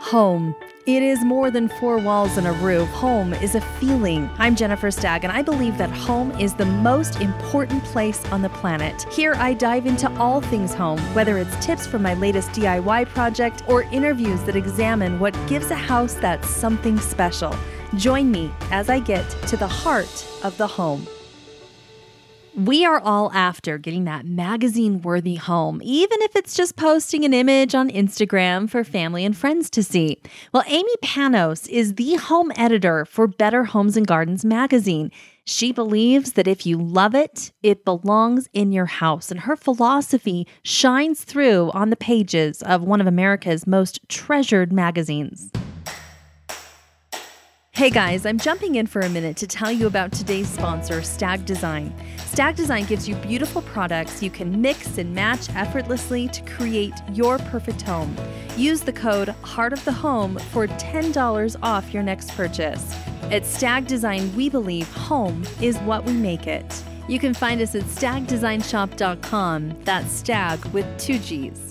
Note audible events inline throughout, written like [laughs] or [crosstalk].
Home. It is more than four walls and a roof. Home is a feeling. I'm Jennifer Stagg, and I believe that home is the most important place on the planet. Here, I dive into all things home, whether it's tips from my latest DIY project or interviews that examine what gives a house that something special. Join me as I get to the heart of the home. We are all after getting that magazine worthy home, even if it's just posting an image on Instagram for family and friends to see. Well, Amy Panos is the home editor for Better Homes and Gardens magazine. She believes that if you love it, it belongs in your house, and her philosophy shines through on the pages of one of America's most treasured magazines. Hey guys, I'm jumping in for a minute to tell you about today's sponsor, Stagg Design. Stagg Design gives you beautiful products you can mix and match effortlessly to create your perfect home. Use the code Heart of the Home for $10 off your next purchase. At Stagg Design, we believe home is what we make it. You can find us at staggdesignshop.com. That's stagg with two G's.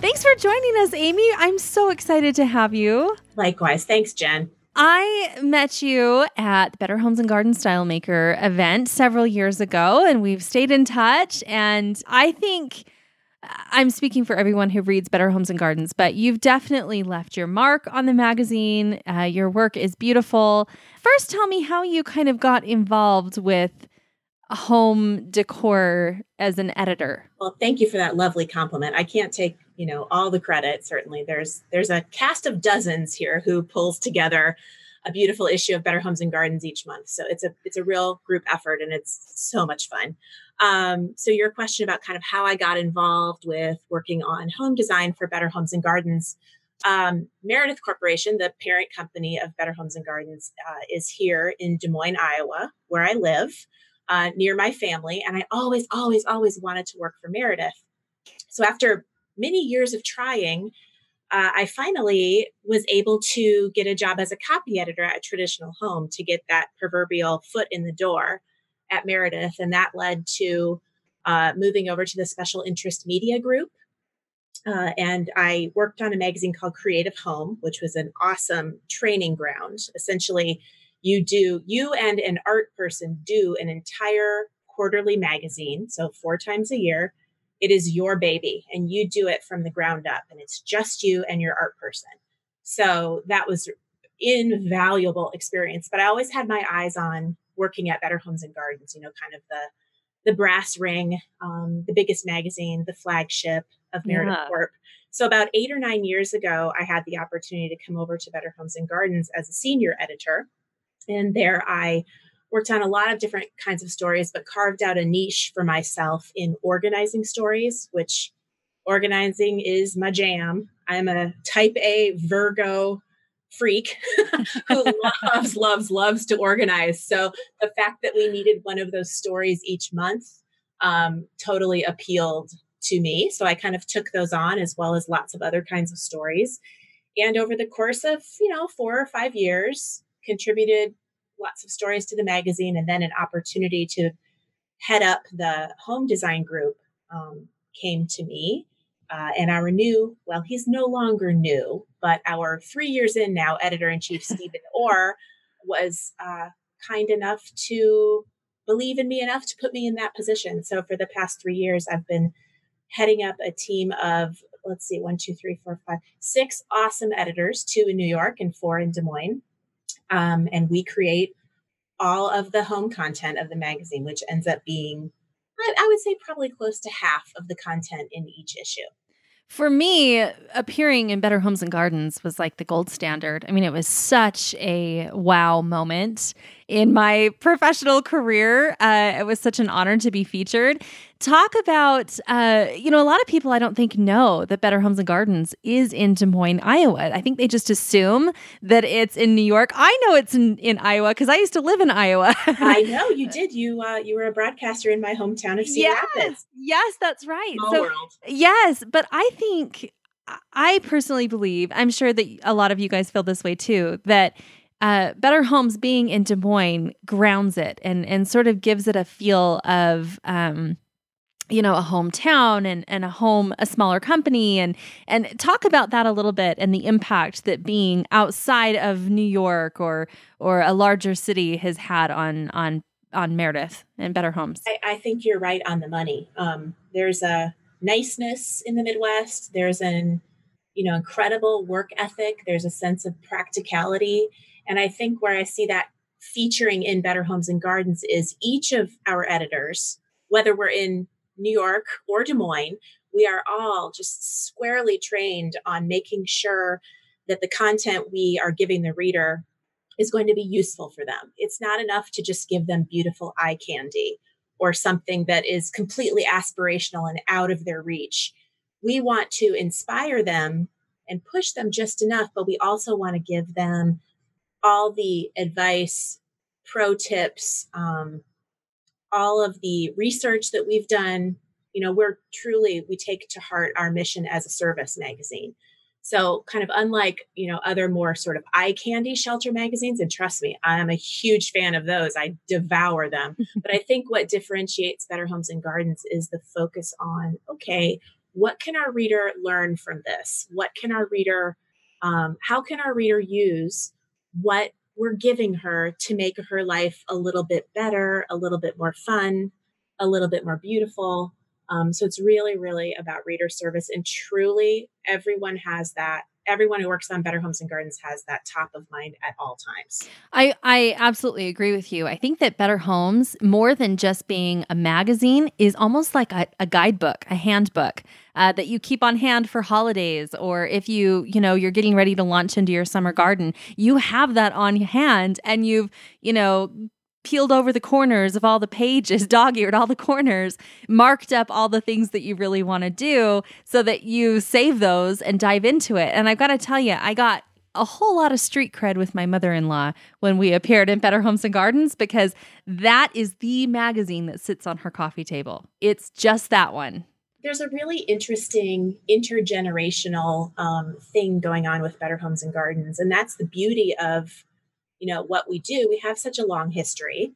Thanks for joining us, Amy. I'm so excited to have you. Likewise. Thanks, Jen. I met you at the Better Homes and Garden Style Maker event several years ago, and we've stayed in touch. And I think I'm speaking for everyone who reads Better Homes and Gardens, but you've definitely left your mark on the magazine. Uh, your work is beautiful. First, tell me how you kind of got involved with home decor as an editor. Well, thank you for that lovely compliment. I can't take, you know, all the credit. Certainly, there's there's a cast of dozens here who pulls together a beautiful issue of Better Homes and Gardens each month. So it's a it's a real group effort, and it's so much fun. Um, so your question about kind of how I got involved with working on home design for Better Homes and Gardens. Um, Meredith Corporation, the parent company of Better Homes and Gardens, uh, is here in Des Moines, Iowa, where I live uh, near my family. And I always, always, always wanted to work for Meredith. So after many years of trying, uh, I finally was able to get a job as a copy editor at traditional home to get that proverbial foot in the door at Meredith. And that led to uh, moving over to the special interest media group. Uh, and I worked on a magazine called Creative Home, which was an awesome training ground. Essentially, you do you and an art person do an entire quarterly magazine so four times a year. It is your baby and you do it from the ground up and it's just you and your art person. So that was invaluable experience but i always had my eyes on working at better homes and gardens you know kind of the the brass ring um, the biggest magazine the flagship of meredith yeah. corp. So about eight or nine years ago i had the opportunity to come over to better homes and gardens as a senior editor and there I worked on a lot of different kinds of stories, but carved out a niche for myself in organizing stories, which organizing is my jam. I'm a type A Virgo freak [laughs] who loves, loves, loves to organize. So the fact that we needed one of those stories each month um, totally appealed to me. So I kind of took those on as well as lots of other kinds of stories. And over the course of, you know, four or five years, contributed lots of stories to the magazine, and then an opportunity to head up the home design group um, came to me. Uh, and our new, well, he's no longer new, but our three years in now, editor in chief [laughs] Stephen Orr was uh, kind enough to believe in me enough to put me in that position. So for the past three years, I've been heading up a team of let's see, one, two, three, four, five, six awesome editors, two in New York and four in Des Moines. Um, and we create all of the home content of the magazine, which ends up being, I would say, probably close to half of the content in each issue. For me, appearing in Better Homes and Gardens was like the gold standard. I mean, it was such a wow moment in my professional career. Uh, it was such an honor to be featured. Talk about, uh, you know, a lot of people I don't think know that Better Homes and Gardens is in Des Moines, Iowa. I think they just assume that it's in New York. I know it's in, in Iowa because I used to live in Iowa. [laughs] I know you did. You uh, you were a broadcaster in my hometown of Cedar yes, Rapids. Yes, that's right. Small so, world. Yes, but I think I personally believe, I'm sure that a lot of you guys feel this way too, that uh, Better Homes being in Des Moines grounds it and and sort of gives it a feel of um, you know a hometown and and a home a smaller company and and talk about that a little bit and the impact that being outside of New York or or a larger city has had on on on Meredith and Better Homes. I, I think you're right on the money. Um, there's a niceness in the Midwest. There's an you know incredible work ethic. There's a sense of practicality, and I think where I see that featuring in Better Homes and Gardens is each of our editors, whether we're in New York or Des Moines, we are all just squarely trained on making sure that the content we are giving the reader is going to be useful for them. It's not enough to just give them beautiful eye candy or something that is completely aspirational and out of their reach. We want to inspire them and push them just enough, but we also want to give them all the advice, pro tips, um, all of the research that we've done. You know, we're truly, we take to heart our mission as a service magazine. So, kind of unlike, you know, other more sort of eye candy shelter magazines, and trust me, I am a huge fan of those. I devour them. [laughs] but I think what differentiates Better Homes and Gardens is the focus on okay, what can our reader learn from this? What can our reader, um, how can our reader use what we're giving her to make her life a little bit better, a little bit more fun, a little bit more beautiful. Um, so it's really, really about reader service. And truly, everyone has that everyone who works on Better Homes and Gardens has that top of mind at all times. I, I absolutely agree with you. I think that Better Homes, more than just being a magazine, is almost like a, a guidebook, a handbook. Uh, that you keep on hand for holidays or if you you know you're getting ready to launch into your summer garden you have that on hand and you've you know peeled over the corners of all the pages, [laughs] dog eared all the corners, marked up all the things that you really want to do so that you save those and dive into it. And I've got to tell you, I got a whole lot of street cred with my mother in law when we appeared in Better Homes and Gardens because that is the magazine that sits on her coffee table. It's just that one. There's a really interesting intergenerational um, thing going on with Better Homes and Gardens. And that's the beauty of you know what we do we have such a long history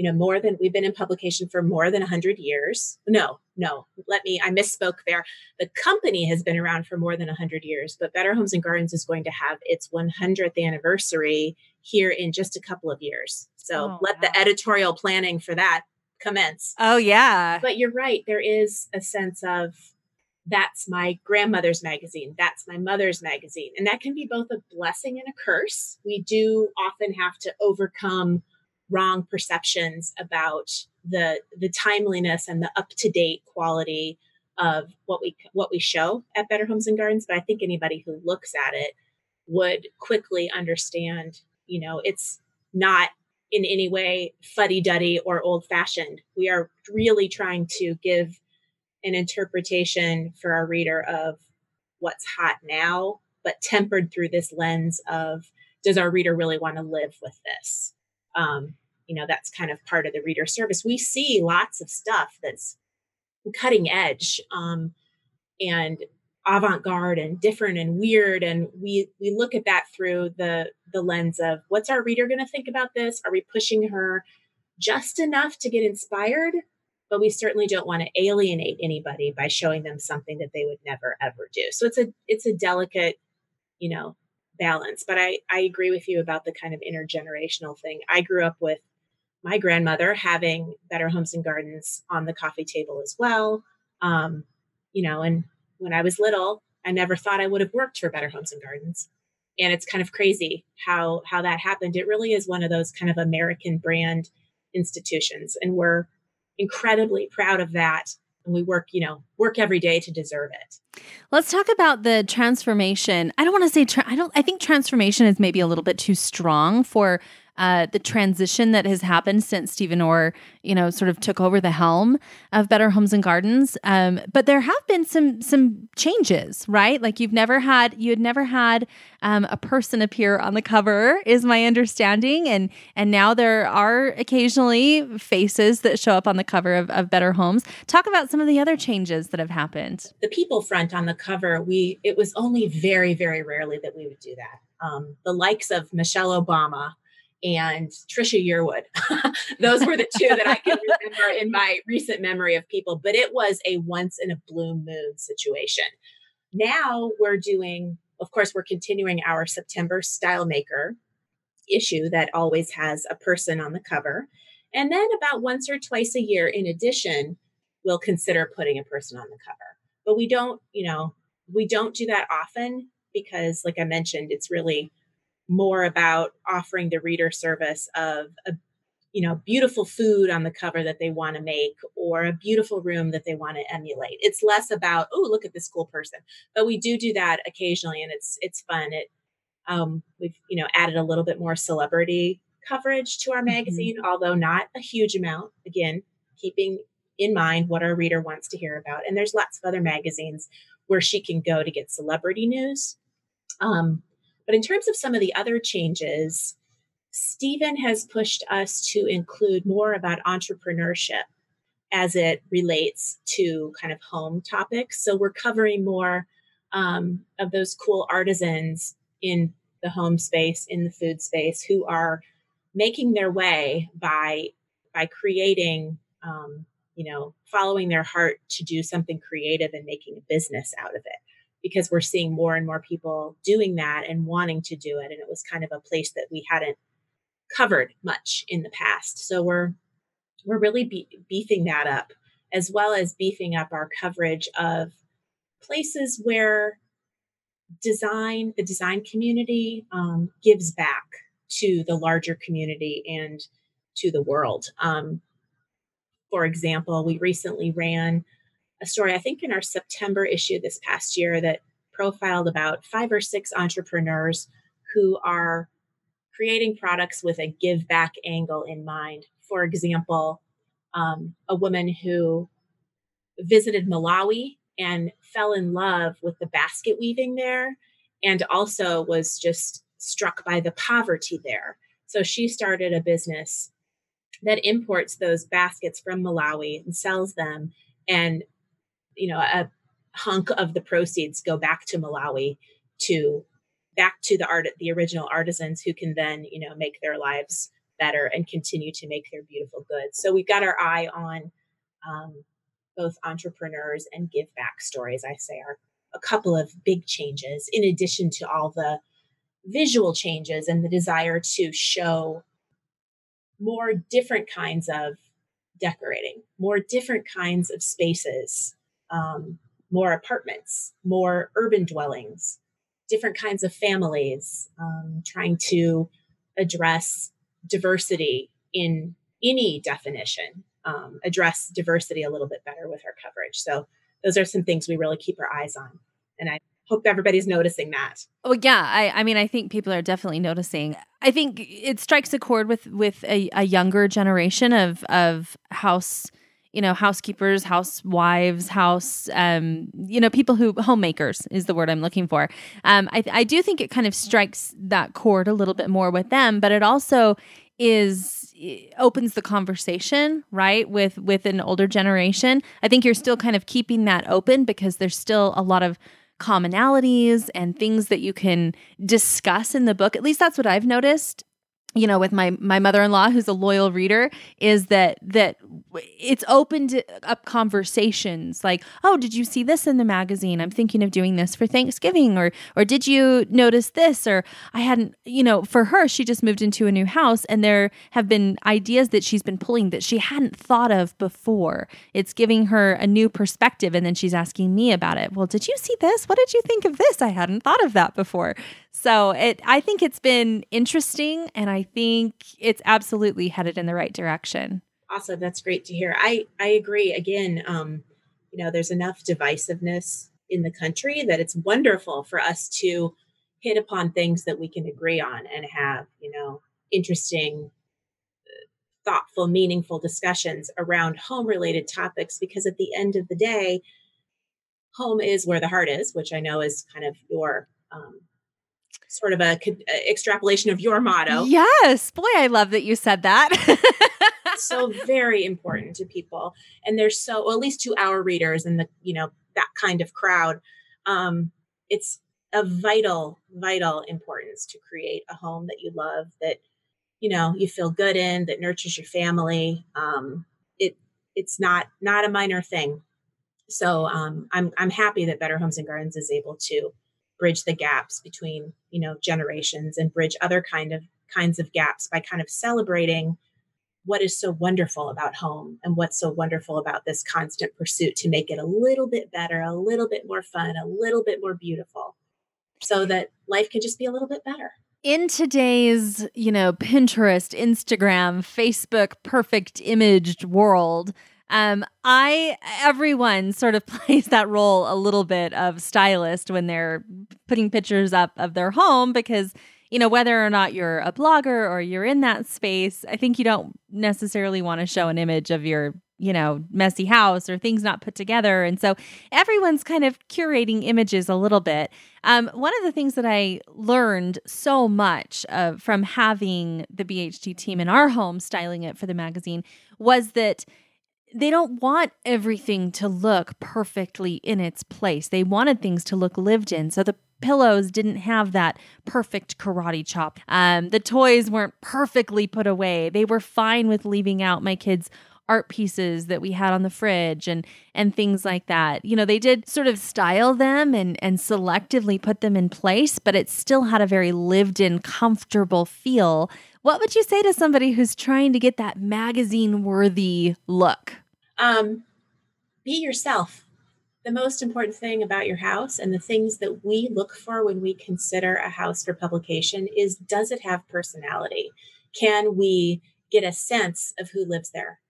you know more than we've been in publication for more than 100 years. No no let me i misspoke there. The company has been around for more than 100 years but better homes and gardens is going to have its 100th anniversary here in just a couple of years. So oh, let wow. the editorial planning for that commence. Oh yeah. But you're right there is a sense of that's my grandmother's magazine that's my mother's magazine. And that can be both a blessing and a curse. We do often have to overcome wrong perceptions about the the timeliness and the up to date quality of what we what we show at better homes and gardens. But i think anybody who looks at it would quickly understand you know it's not in any way fuddy duddy or old fashioned we are really trying to give an interpretation for our reader of what's hot now, but tempered through this lens of does our reader really want to live with this? Um, you know, that's kind of part of the reader service. We see lots of stuff that's cutting edge um, and avant-garde and different and weird and we we look at that through the the lens of what's our reader going to think about this are we pushing her just enough to get inspired but we certainly don't want to alienate anybody by showing them something that they would never ever do. So it's a it's a delicate you know balance but i i agree with you about the kind of intergenerational thing. I grew up with my grandmother having better homes and gardens on the coffee table as well um you know and when i was little i never thought i would have worked for better homes and gardens. And it's kind of crazy how how that happened. It really is one of those kind of american brand institutions and we're incredibly proud of that. And we work you know work every day to deserve it. Let's talk about the transformation. I don't want to say tra- i don't i think transformation is maybe a little bit too strong for uh, the transition that has happened since Stephen Orr, you know, sort of took over the helm of Better Homes and Gardens. Um, but there have been some some changes, right? Like you've never had you had never had um, a person appear on the cover, is my understanding, and and now there are occasionally faces that show up on the cover of, of Better Homes. Talk about some of the other changes that have happened. The people front on the cover, we it was only very very rarely that we would do that. Um, the likes of Michelle Obama and Trisha Yearwood. [laughs] Those were the two that I can [laughs] remember in my recent memory of people, but it was a once in a blue moon situation. Now we're doing, of course, we're continuing our September Style Maker issue that always has a person on the cover. And then about once or twice a year, in addition, we'll consider putting a person on the cover. But we don't, you know, we don't do that often because, like I mentioned, it's really more about offering the reader service of a you know beautiful food on the cover that they want to make or a beautiful room that they want to emulate. It's less about oh look at this cool person. But we do do that occasionally and it's it's fun. It um, we've you know added a little bit more celebrity coverage to our mm-hmm. magazine mm-hmm. although not a huge amount. Again keeping in mind what our reader wants to hear about. And there's lots of other magazines where she can go to get celebrity news. Um, but in terms of some of the other changes, Stephen has pushed us to include more about entrepreneurship as it relates to kind of home topics. So we're covering more um, of those cool artisans in the home space, in the food space, who are making their way by by creating, um, you know, following their heart to do something creative and making a business out of it because we're seeing more and more people doing that and wanting to do it. And it was kind of a place that we hadn't covered much in the past. So we're we're really be- beefing that up, as well as beefing up our coverage of places where design, the design community, um, gives back to the larger community and to the world. Um, for example, we recently ran a story, I think in our September issue this past year, that profiled about five or six entrepreneurs who are creating products with a give back angle in mind. For example, um, a woman who visited Malawi and fell in love with the basket weaving there and also was just struck by the poverty there. So she started a business that imports those baskets from Malawi and sells them and you know a hunk of the proceeds go back to Malawi to back to the art the original artisans who can then you know make their lives better and continue to make their beautiful goods. So we've got our eye on um, both entrepreneurs and give back stories i say are a couple of big changes in addition to all the visual changes and the desire to show more different kinds of decorating more different kinds of spaces um, more apartments, more urban dwellings, different kinds of families, um, trying to address diversity in any definition, um, address diversity a little bit better with our coverage. So those are some things we really keep our eyes on. And I hope everybody's noticing that. Oh yeah, I, I mean I think people are definitely noticing. I think it strikes a chord with with a, a younger generation of of house you know housekeepers housewives house um you know people who homemakers is the word i'm looking for. Um I, I do think it kind of strikes that chord a little bit more with them but it also is opens the conversation right with with an older generation. I think you're still kind of keeping that open because there's still a lot of commonalities and things that you can discuss in the book. At least that's what i've noticed you know with my my mother-in-law who's a loyal reader is that that it's opened up conversations like oh did you see this in the magazine? I'm thinking of doing this for thanksgiving or or did you notice this? Or i hadn't you know for her she just moved into a new house and there have been ideas that she's been pulling that she hadn't thought of before. It's giving her a new perspective and then she's asking me about it. Well did you see this? What did you think of this? I hadn't thought of that before so it I think it's been interesting and I think it's absolutely headed in the right direction. Awesome. That's great to hear. I I agree. Again, um, you know, there's enough divisiveness in the country that it's wonderful for us to hit upon things that we can agree on and have, you know, interesting thoughtful, meaningful discussions around home related topics because at the end of the day, home is where the heart is, which I know is kind of your um, sort of a, a extrapolation of your motto. Yes. Boy, I love that you said that. [laughs] so very important to people. And there's so, well, at least to our readers and the, you know, that kind of crowd. Um, it's of vital, vital importance to create a home that you love, that you know you feel good in that nurtures your family um, it it's not not a minor thing so um, i'm i'm happy that better homes and gardens is able to bridge the gaps between you know generations and bridge other kind of kinds of gaps by kind of celebrating what is so wonderful about home and what's so wonderful about this constant pursuit to make it a little bit better a little bit more fun a little bit more beautiful so that life can just be a little bit better. In today's, you know, Pinterest, Instagram, Facebook perfect imaged world, um, I everyone sort of [laughs] plays that role a little bit of stylist when they're putting pictures up of their home because you know whether or not you're a blogger or you're in that space, I think you don't necessarily want to show an image of your you know, messy house or things not put together. And so everyone's kind of curating images a little bit. Um, one of the things that I learned so much from having the BHG team in our home styling it for the magazine was that they don't want everything to look perfectly in its place. They wanted things to look lived in. So the pillows didn't have that perfect karate chop. Um, the toys weren't perfectly put away. They were fine with leaving out my kids' art pieces that we had on the fridge and and things like that. You know, they did sort of style them and and selectively put them in place, but it still had a very lived in comfortable feel. What would you say to somebody who's trying to get that magazine worthy look? Um be yourself. The most important thing about your house and the things that we look for when we consider a house for publication is does it have personality? Can we get a sense of who lives there?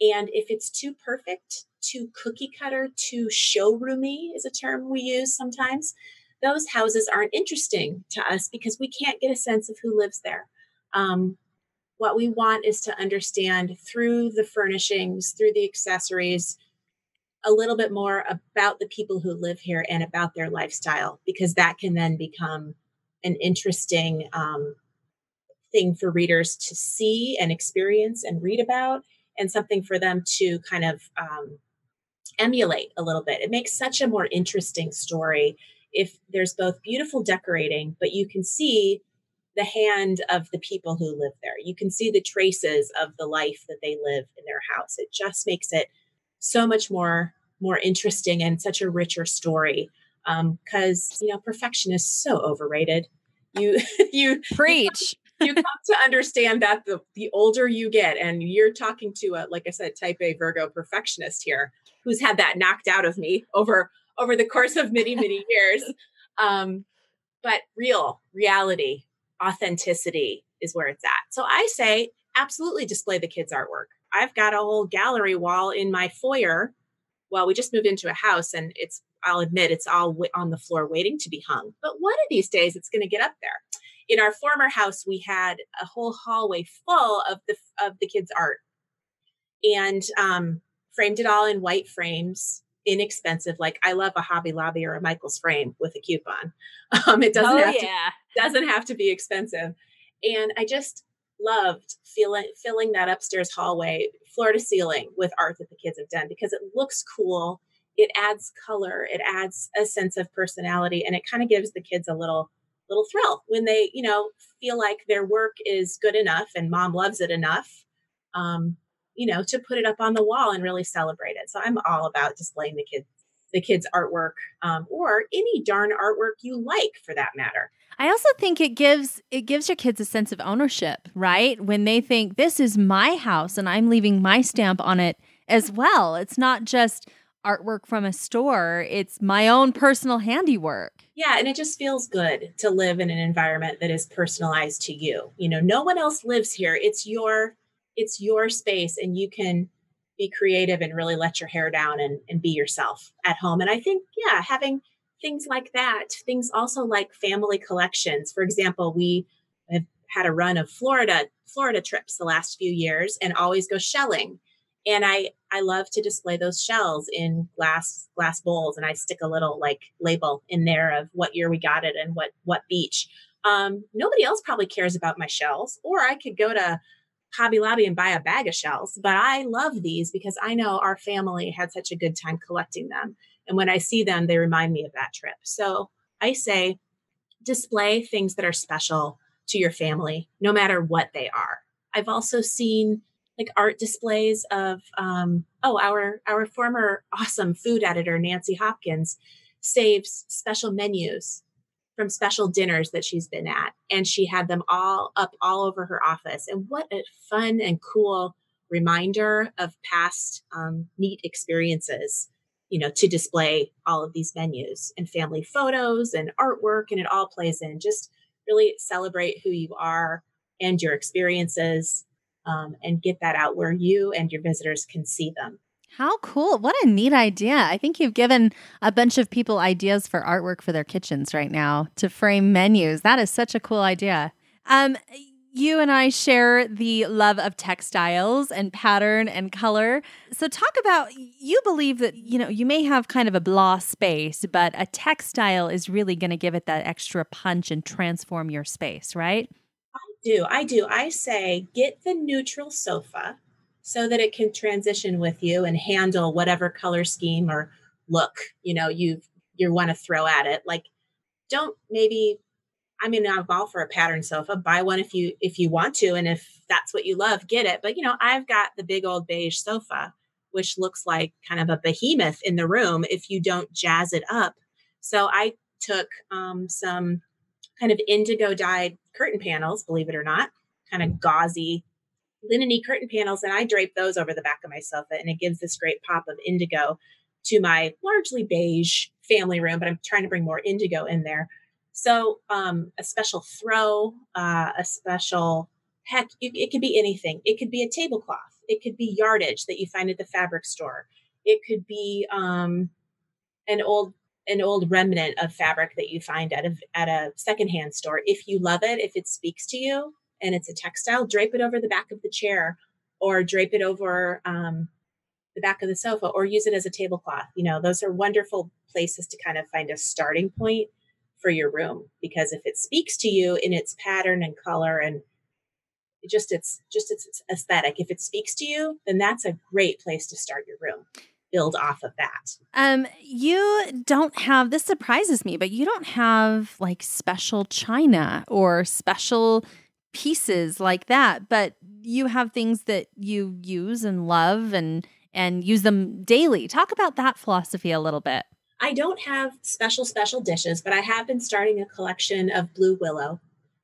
And if it's too perfect, too cookie cutter, too showroomy is a term we use sometimes, those houses aren't interesting to us because we can't get a sense of who lives there. Um, what we want is to understand through the furnishings, through the accessories, a little bit more about the people who live here and about their lifestyle, because that can then become an interesting um, thing for readers to see and experience and read about and something for them to kind of um, emulate a little bit. It makes such a more interesting story if there's both beautiful decorating, but you can see the hand of the people who live there. You can see the traces of the life that they live in their house. It just makes it so much more more interesting and such a richer story because um, you know perfection is so overrated. You [laughs] you preach [laughs] you come to understand that the, the older you get, and you're talking to a, like I said, type A Virgo perfectionist here, who's had that knocked out of me over over the course of many, many years. [laughs] Um, but real reality, authenticity is where it's at. So I say absolutely display the kids' artwork. I've got a whole gallery wall in my foyer. Well, we just moved into a house and it's, I'll admit, it's all on the floor waiting to be hung. But one of these days it's going to get up there in our former house we had a whole hallway full of the of the kids art and um, framed it all in white frames inexpensive like i love a hobby lobby or a michael's frame with a coupon. [laughs] Um, it doesn't oh, have yeah. to doesn't have to be expensive. And i just loved feeling filling that upstairs hallway floor to ceiling with art that the kids have done because it looks cool. It adds color it adds a sense of personality and it kind of gives the kids a little little thrill when they, you know, feel like their work is good enough and mom loves it enough, um, you know, to put it up on the wall and really celebrate it. So I'm all about displaying the kids the kids artwork um, or any darn artwork you like for that matter I also think it gives it gives your kids a sense of ownership, right? When they think this is my house and I'm leaving my stamp on it as well. It's not just artwork from a store, it's my own personal handiwork. Yeah, and it just feels good to live in an environment that is personalized to you. You know, no one else lives here. It's your it's your space and you can be creative and really let your hair down and, and be yourself at home. And I think, yeah, having things like that, things also like family collections. For example, we have had a run of Florida Florida trips the last few years and always go shelling and i i love to display those shells in glass glass bowls and i stick a little like label in there of what year we got it and what what beach um, nobody else probably cares about my shells or i could go to hobby lobby and buy a bag of shells but i love these because i know our family had such a good time collecting them and when i see them they remind me of that trip so i say display things that are special to your family, no matter what they are. I've also seen like art displays of um, oh our our former awesome food editor Nancy Hopkins saves special menus from special dinners that she's been at and she had them all up all over her office and what a fun and cool reminder of past um, neat experiences you know to display all of these menus and family photos and artwork and it all plays in just really celebrate who you are and your experiences um, and get that out where you and your visitors can see them. How cool. What a neat idea. I think you've given a bunch of people ideas for artwork for their kitchens right now to frame menus. That is such a cool idea. Um, you and I share the love of textiles and pattern and color. So talk about you believe that you know you may have kind of a blah space, but a textile is really going to give it that extra punch and transform your space, right? I do. I do. I say get the neutral sofa so that it can transition with you and handle whatever color scheme or look, you know, you you want to throw at it. Like don't maybe I mean I'm all for a pattern sofa. Buy one if you if you want to and if that's what you love, get it. But you know, I've got the big old beige sofa which looks like kind of a behemoth in the room if you don't jazz it up. So I took um, some kind of indigo dyed curtain panels, believe it or not, kind of gauzy, lineny curtain panels. And I drape those over the back of my sofa, and it gives this great pop of indigo to my largely beige family room, but I'm trying to bring more indigo in there. So, um, a special throw, uh, a special heck, it, it could be anything. It could be a tablecloth, it could be yardage that you find at the fabric store, it could be um, an old an old remnant of fabric that you find at a at a secondhand store. If you love it, if it speaks to you and it's a textile, drape it over the back of the chair or drape it over um, the back of the sofa or use it as a tablecloth. You know, those are wonderful places to kind of find a starting point for your room because if it speaks to you in its pattern and color and just its just its aesthetic if it speaks to you then that's a great place to start your room build off of that. Um, you don't have this surprises me, but you don't have like special china or special pieces like that, but you have things that you use and love and and use them daily. Talk about that philosophy a little bit. I don't have special special dishes, but I have been starting a collection of blue willow.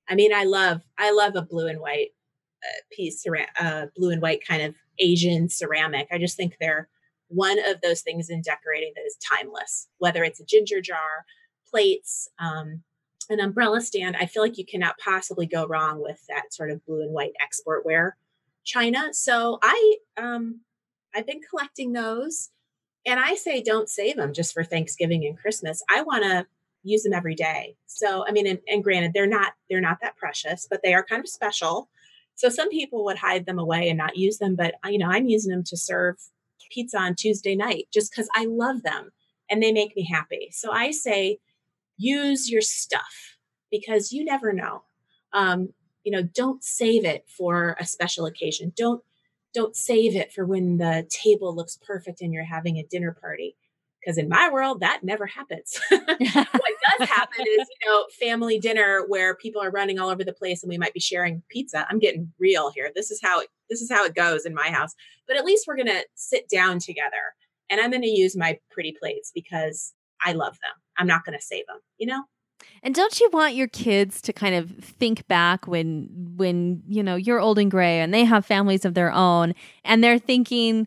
I mean, I love I love a blue and white uh, piece, uh, blue and white kind of Asian ceramic. I just think they're one of those things in decorating that is timeless, whether it's a ginger jar, plates, um, an umbrella stand. I feel like you cannot possibly go wrong with that sort of blue and white export ware china. So I um, I've been collecting those, and I say don't save them just for Thanksgiving and Christmas. I want to use them every day. So I mean, and, and granted, they're not they're not that precious, but they are kind of special. So some people would hide them away and not use them, but you know, I'm using them to serve pizza on Tuesday night just because I love them and they make me happy. So I say, use your stuff because you never know. Um, you know, don't save it for a special occasion. Don't don't save it for when the table looks perfect and you're having a dinner party. Because in my world, that never happens. [laughs] what does happen is, you know, family dinner where people are running all over the place and we might be sharing pizza. I'm getting real here. This is how it this is how it goes in my house. But at least we're to sit down together and I'm to use my pretty plates because I love them. I'm not going to save them, you know? And don't you want your kids to kind of think back when when you know you're old and gray and they have families of their own and they're thinking,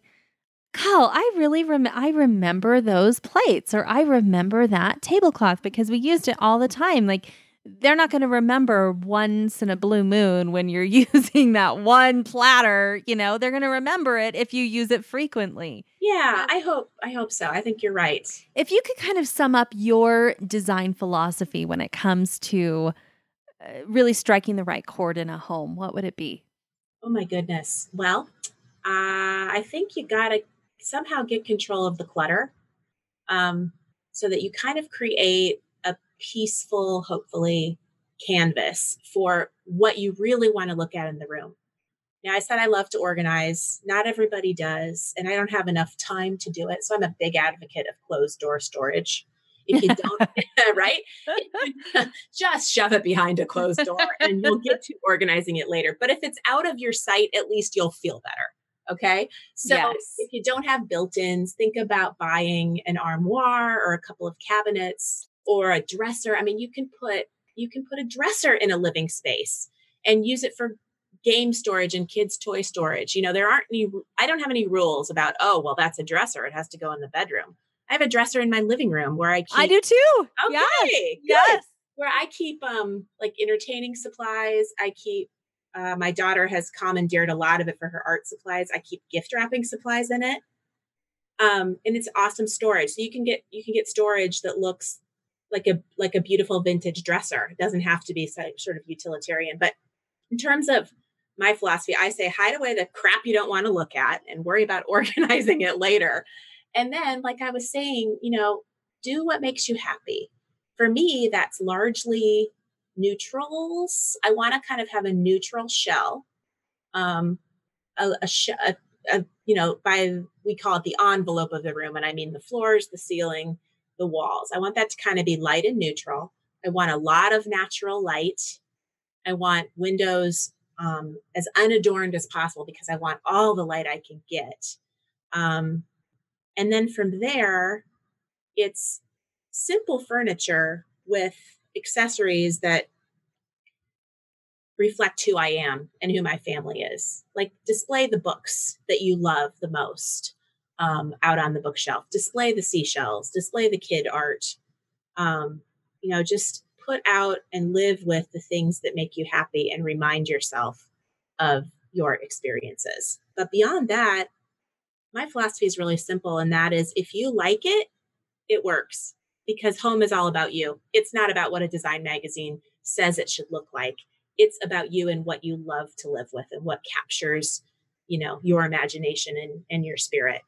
"Carl, I really rem- I remember those plates or I remember that tablecloth because we used it all the time." Like they're not going to remember once in a blue moon when you're [laughs] using that one platter you know? They're going to remember it if you use it frequently. Yeah i hope i hope so. I think you're right. If you could kind of sum up your design philosophy when it comes to uh, really striking the right chord in a home what would it be? Oh my goodness. Well uh, i think you got to somehow get control of the clutter um, so that you kind of create peaceful, hopefully, canvas for what you really want to look at in the room. Now, I said I love to organize. Not everybody does, and I don't have enough time to do it. So I'm a big advocate of closed door storage. If you don't, [laughs] [laughs] right? [laughs] Just shove it behind a closed door and you'll get to organizing it later. But if it's out of your sight, at least you'll feel better. Okay. So yes. if you don't have built ins, think about buying an armoire or a couple of cabinets or a dresser. I mean, you can put you can put a dresser in a living space and use it for game storage and kids toy storage. You know there aren't any i don't have any rules about oh well that's a dresser. It has to go in the bedroom. I have a dresser in my living room where i keep i do too. Okay yes, yes. where i keep um like entertaining supplies. I keep uh, my daughter has commandeered a lot of it for her art supplies. I keep gift wrapping supplies in it. Um and it's awesome storage. So you can get you can get storage that looks like a like a beautiful vintage dresser it doesn't have to be sort of utilitarian but in terms of my philosophy, I say hide away the crap you don't want to look at and worry about [laughs] organizing it later. And then, like I was saying, you know, do what makes you happy. For me, that's largely neutrals. I want to kind of have a neutral shell. Um, a, a, sh- a, a, you know, by we call it the envelope of the room, and I mean the floors, the ceiling, the walls. I want that to kind of be light and neutral. I want a lot of natural light. I want windows um, as unadorned as possible because I want all the light I can get. Um, and then from there, it's simple furniture with accessories that reflect who I am and who my family is. Like display the books that you love the most um, out on the bookshelf, display the seashells, display the kid art. Um, you know, just put out and live with the things that make you happy and remind yourself of your experiences. But beyond that, my philosophy is really simple, and that is if you like it, it works because home is all about you. It's not about what a design magazine says it should look like. It's about you and what you love to live with and what captures, you know, your imagination and, and your spirit.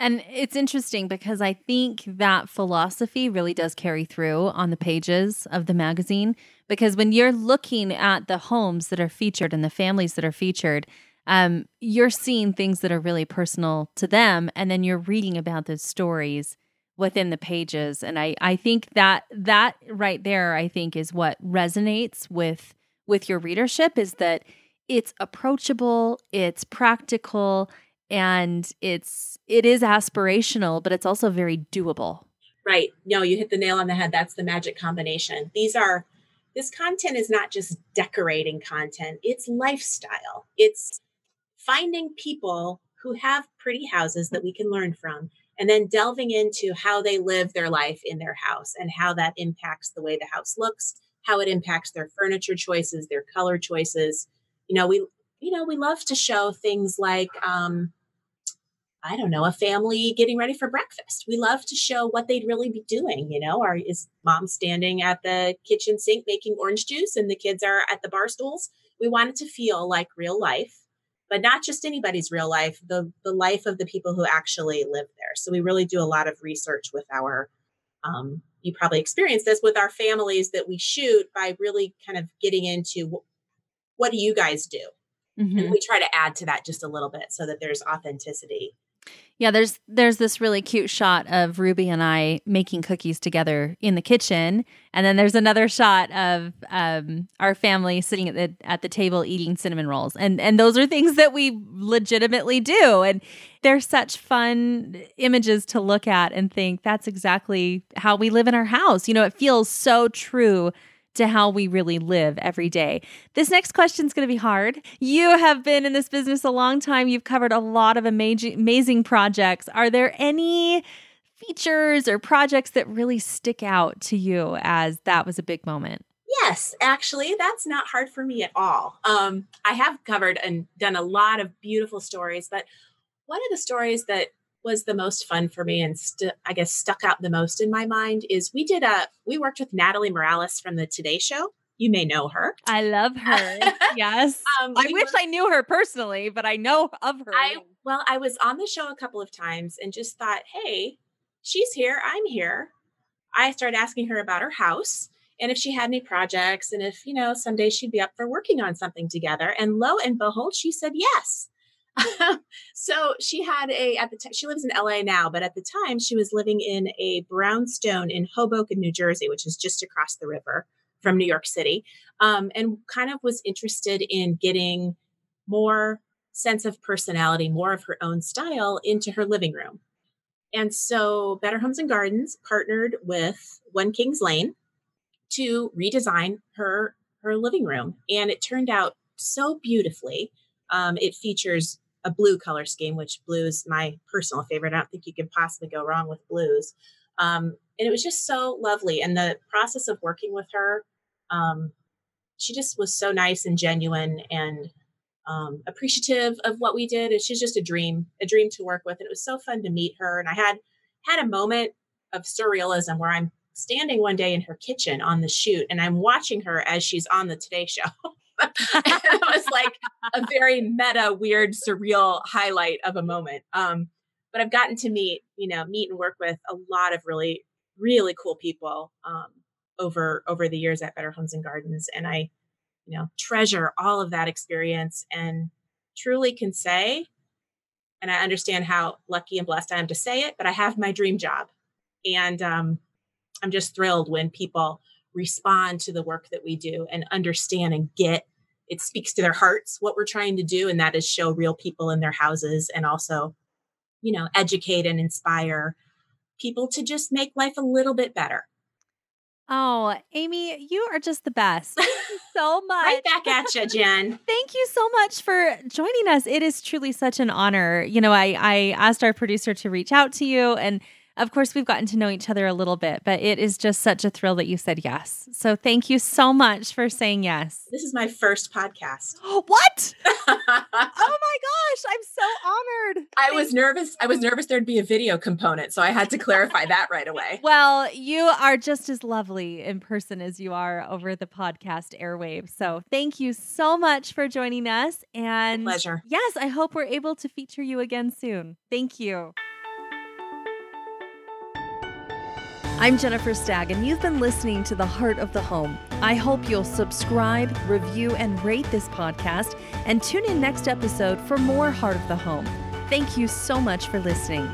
And it's interesting because I think that philosophy really does carry through on the pages of the magazine. Because when you're looking at the homes that are featured and the families that are featured, um, you're seeing things that are really personal to them. And then you're reading about those stories within the pages. And I, I think that that right there, I think is what resonates with with your readership is that it's approachable, it's practical, and it's it is aspirational but it's also very doable. Right. No you hit the nail on the head. That's the magic combination. These are this content is not just decorating content. It's lifestyle. It's finding people who have pretty houses that we can learn from and then delving into how they live their life in their house and how that impacts the way the house looks how it impacts their furniture choices their color choices you know we you know we love to show things like um, I don't know, a family getting ready for breakfast. We love to show what they'd really be doing. You know, are is mom standing at the kitchen sink making orange juice and the kids are at the bar stools? We want it to feel like real life, but not just anybody's real life, the the life of the people who actually live there. So we really do a lot of research with our um, you probably experienced this with our families that we shoot by really kind of getting into what do you guys do? Mm-hmm. And we try to add to that just a little bit so that there's authenticity. Yeah, there's there's this really cute shot of Ruby and I making cookies together in the kitchen, and then there's another shot of um, our family sitting at the at the table eating cinnamon rolls, and and those are things that we legitimately do, and they're such fun images to look at and think that's exactly how we live in our house. You know, it feels so true to how we really live every day. This next question is going to be hard. You have been in this business a long time. You've covered a lot of amazing, amazing projects. Are there any features or projects that really stick out to you as that was a big moment? Yes, actually, that's not hard for me at all. Um, I have covered and done a lot of beautiful stories, but one of the stories that was the most fun for me and st- I guess stuck out the most in my mind is we did a we worked with Natalie Morales from the Today Show. You may know her. I love her. [laughs] yes. Um, I wish were, I knew her personally, but I know of her. I well, I was on the show a couple of times and just thought, hey, she's here. I'm here. I started asking her about her house and if she had any projects and if, you know, someday she'd be up for working on something together. And lo and behold, she said yes. [laughs] so she had a at the time she lives in LA now, but at the time she was living in a brownstone in Hoboken, New Jersey, which is just across the river from New York City, um, and kind of was interested in getting more sense of personality, more of her own style into her living room. And so Better Homes and Gardens partnered with One Kings Lane to redesign her her living room, and it turned out so beautifully. Um, it features a blue color scheme, which blue is my personal favorite. I don't think you can possibly go wrong with blues. Um, and it was just so lovely. And the process of working with her, um, she just was so nice and genuine and um, appreciative of what we did. And she's just a dream, a dream to work with. And it was so fun to meet her. And I had had a moment of surrealism where I'm standing one day in her kitchen on the shoot and I'm watching her as she's on the Today Show. [laughs] [laughs] it was like a very meta, weird, surreal highlight of a moment. Um, but I've gotten to meet, you know, meet and work with a lot of really, really cool people um, over over the years at Better Homes and Gardens, and I, you know, treasure all of that experience and truly can say, and I understand how lucky and blessed I am to say it, but I have my dream job, and um, I'm just thrilled when people respond to the work that we do and understand and get it speaks to their hearts what we're trying to do and that is show real people in their houses and also you know educate and inspire people to just make life a little bit better Oh, Amy, you are just the best. Thank you so much. [laughs] right back at you, Jen. [laughs] Thank you so much for joining us. It is truly such an honor. You know, I I asked our producer to reach out to you and of course, we've gotten to know each other a little bit, but it is just such a thrill that you said yes. So thank you so much for saying yes. This is my first podcast. [gasps] what? [laughs] oh my gosh, I'm so honored. I was nervous. I was nervous there'd be a video component, so I had to clarify that right away. [laughs] Well, you are just as lovely in person as you are over the podcast airwaves. So thank you so much for joining us. And pleasure. Yes, I hope we're able to feature you again soon. Thank you. I'm Jennifer Stagg, and you've been listening to The Heart of the Home. I hope you'll subscribe, review, and rate this podcast, and tune in next episode for more Heart of the Home. Thank you so much for listening.